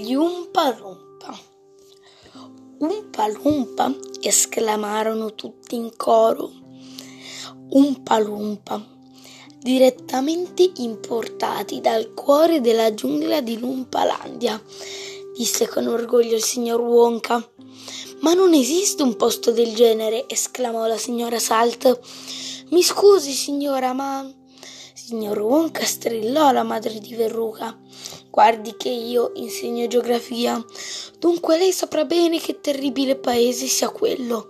Gli Umpa Lumpa. Umpa Lumpa, esclamarono tutti in coro. Umpa Lumpa, direttamente importati dal cuore della giungla di Lumpalandia, disse con orgoglio il signor Wonka. Ma non esiste un posto del genere, esclamò la signora Salt. Mi scusi, signora, ma Signor Wonka strillò la madre di Verruca. Guardi che io insegno geografia, dunque lei saprà bene che terribile paese sia quello.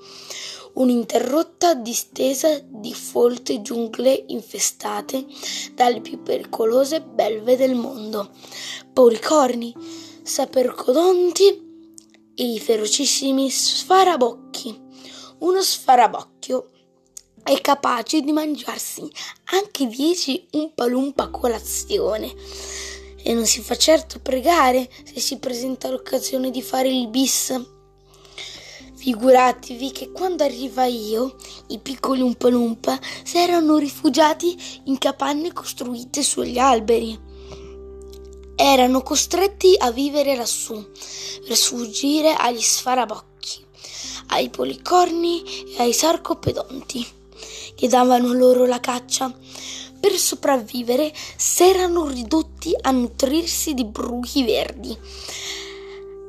Un'interrotta distesa di folte giungle infestate dalle più pericolose belve del mondo, policorni, sapercodonti e i ferocissimi sfarabocchi. Uno sfarabocchio è capace di mangiarsi anche dieci umpalumpa a colazione e non si fa certo pregare se si presenta l'occasione di fare il bis. Figuratevi che quando arriva io, i piccoli umpalumpa si erano rifugiati in capanne costruite sugli alberi. Erano costretti a vivere lassù per sfuggire agli sfarabocchi, ai policorni e ai sarcopedonti che davano loro la caccia. Per sopravvivere s'erano ridotti a nutrirsi di bruchi verdi,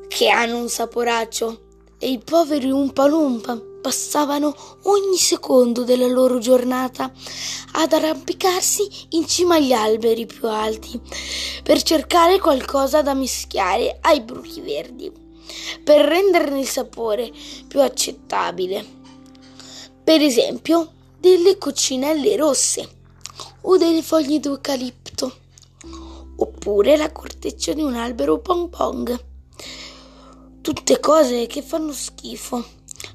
che hanno un saporaccio, e i poveri Umpalumpa passavano ogni secondo della loro giornata ad arrampicarsi in cima agli alberi più alti per cercare qualcosa da mischiare ai bruchi verdi, per renderne il sapore più accettabile. Per esempio, delle coccinelle rosse o delle foglie d'eucalipto oppure la corteccia di un albero pong pong. Tutte cose che fanno schifo,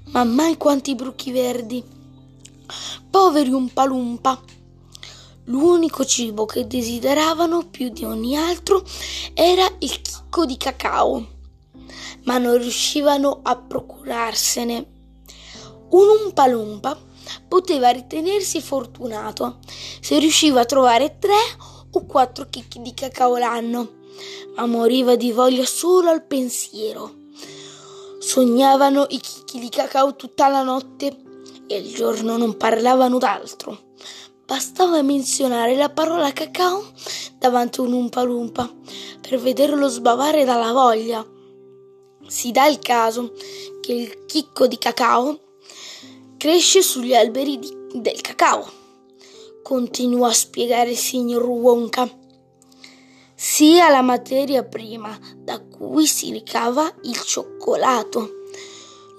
ma mai quanti bruchi verdi. Poveri Umpalumpa. L'unico cibo che desideravano più di ogni altro era il chicco di cacao, ma non riuscivano a procurarsene. Un Umpalumpa poteva ritenersi fortunato se riusciva a trovare tre o quattro chicchi di cacao l'anno, ma moriva di voglia solo al pensiero. Sognavano i chicchi di cacao tutta la notte e il giorno non parlavano d'altro. Bastava menzionare la parola cacao davanti a un umpalumpa per vederlo sbavare dalla voglia. Si dà il caso che il chicco di cacao cresce sugli alberi di, del cacao, continuò a spiegare il signor Wonka. Sia la materia prima da cui si ricava il cioccolato.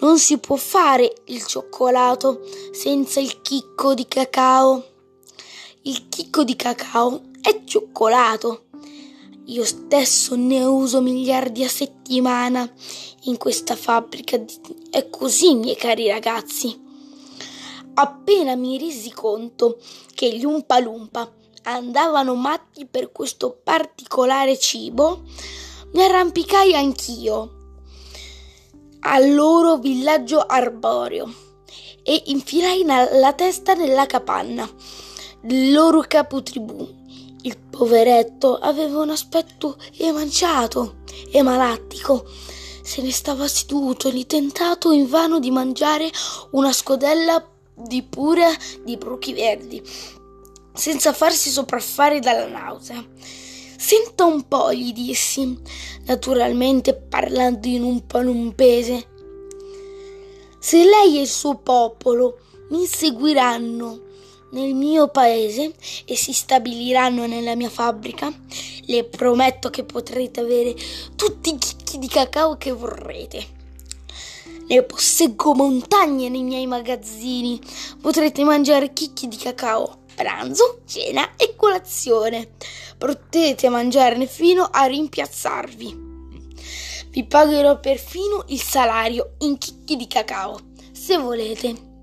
Non si può fare il cioccolato senza il chicco di cacao. Il chicco di cacao è cioccolato. Io stesso ne uso miliardi a settimana in questa fabbrica. È così, miei cari ragazzi. Appena mi resi conto che gli Umpalumpa andavano matti per questo particolare cibo, mi arrampicai anch'io al loro villaggio arboreo e infilai la testa nella capanna del loro capotribù. Il poveretto aveva un aspetto emanciato e malattico. Se ne stava seduto, tentato invano di mangiare una scodella di pura di bruchi verdi, senza farsi sopraffare dalla nausea. Senta un po', gli dissi, naturalmente parlando in un palumpese. Se lei e il suo popolo mi seguiranno nel mio paese e si stabiliranno nella mia fabbrica, le prometto che potrete avere tutti i chicchi di cacao che vorrete. Ne posseggo montagne nei miei magazzini. Potrete mangiare chicchi di cacao, pranzo, cena e colazione. Potete mangiarne fino a rimpiazzarvi. Vi pagherò perfino il salario in chicchi di cacao, se volete.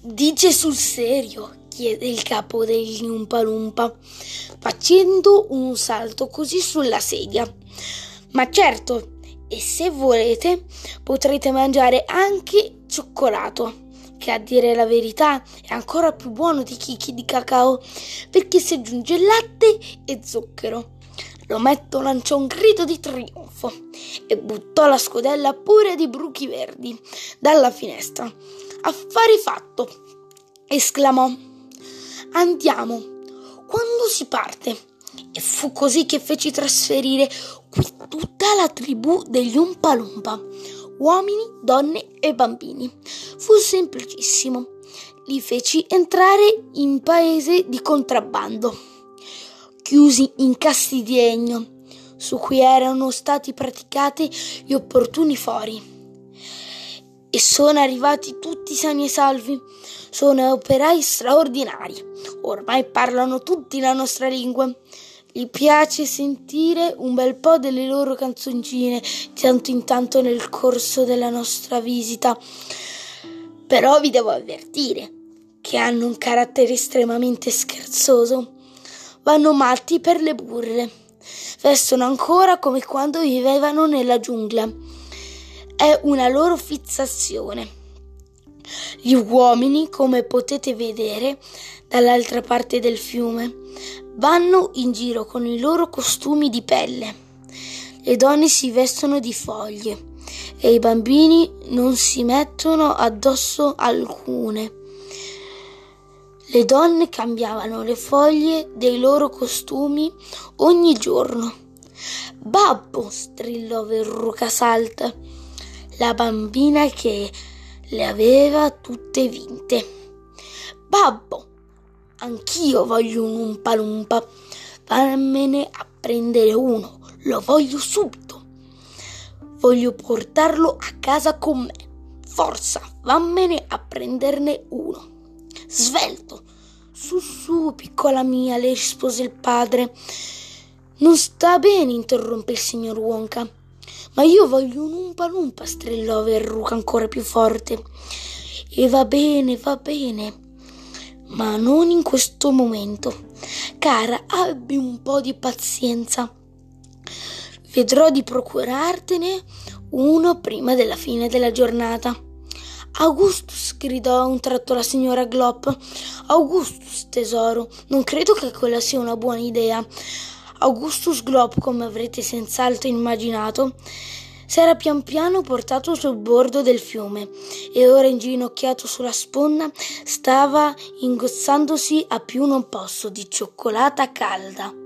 Dice sul serio, chiede il capo degli Umpalumpa, facendo un salto così sulla sedia. Ma certo, e se volete potrete mangiare anche cioccolato che a dire la verità è ancora più buono di chicchi di cacao perché si aggiunge latte e zucchero. L'ometto lanciò un grido di trionfo e buttò la scodella pure di bruchi verdi dalla finestra. Affare fatto, esclamò. Andiamo. Quando si parte? E fu così che feci trasferire qui tutta la tribù degli Umpalumpa, uomini, donne e bambini. Fu semplicissimo. Li feci entrare in paese di contrabbando, chiusi in casti di legno, su cui erano stati praticati gli opportuni fori. E sono arrivati tutti sani e salvi. Sono operai straordinari. Ormai parlano tutti la nostra lingua. Gli piace sentire un bel po' delle loro canzoncine tanto in tanto nel corso della nostra visita. Però vi devo avvertire che hanno un carattere estremamente scherzoso. Vanno matti per le burre vestono ancora come quando vivevano nella giungla. È una loro fissazione. Gli uomini, come potete vedere dall'altra parte del fiume, vanno in giro con i loro costumi di pelle. Le donne si vestono di foglie e i bambini non si mettono addosso alcune. Le donne cambiavano le foglie dei loro costumi ogni giorno. Babbo, strillò Verruca Salta, la bambina che le aveva tutte vinte. Babbo, anch'io voglio un umpalumpa. Fammene a prendere uno, lo voglio subito. Voglio portarlo a casa con me. Forza, vammene a prenderne uno. Svelto. Su, su, piccola mia, le rispose il padre. Non sta bene, interrompe il signor Wonka. Ma io voglio un umpa lumpa, strillò Verruca ancora più forte. E va bene, va bene, ma non in questo momento. Cara, abbi un po' di pazienza. Vedrò di procurartene uno prima della fine della giornata. Augustus, gridò a un tratto la signora Glop. Augustus, tesoro, non credo che quella sia una buona idea. Augustus Glop, come avrete senz'altro immaginato, s'era pian piano portato sul bordo del fiume e ora inginocchiato sulla sponda stava ingozzandosi a più non posso di cioccolata calda.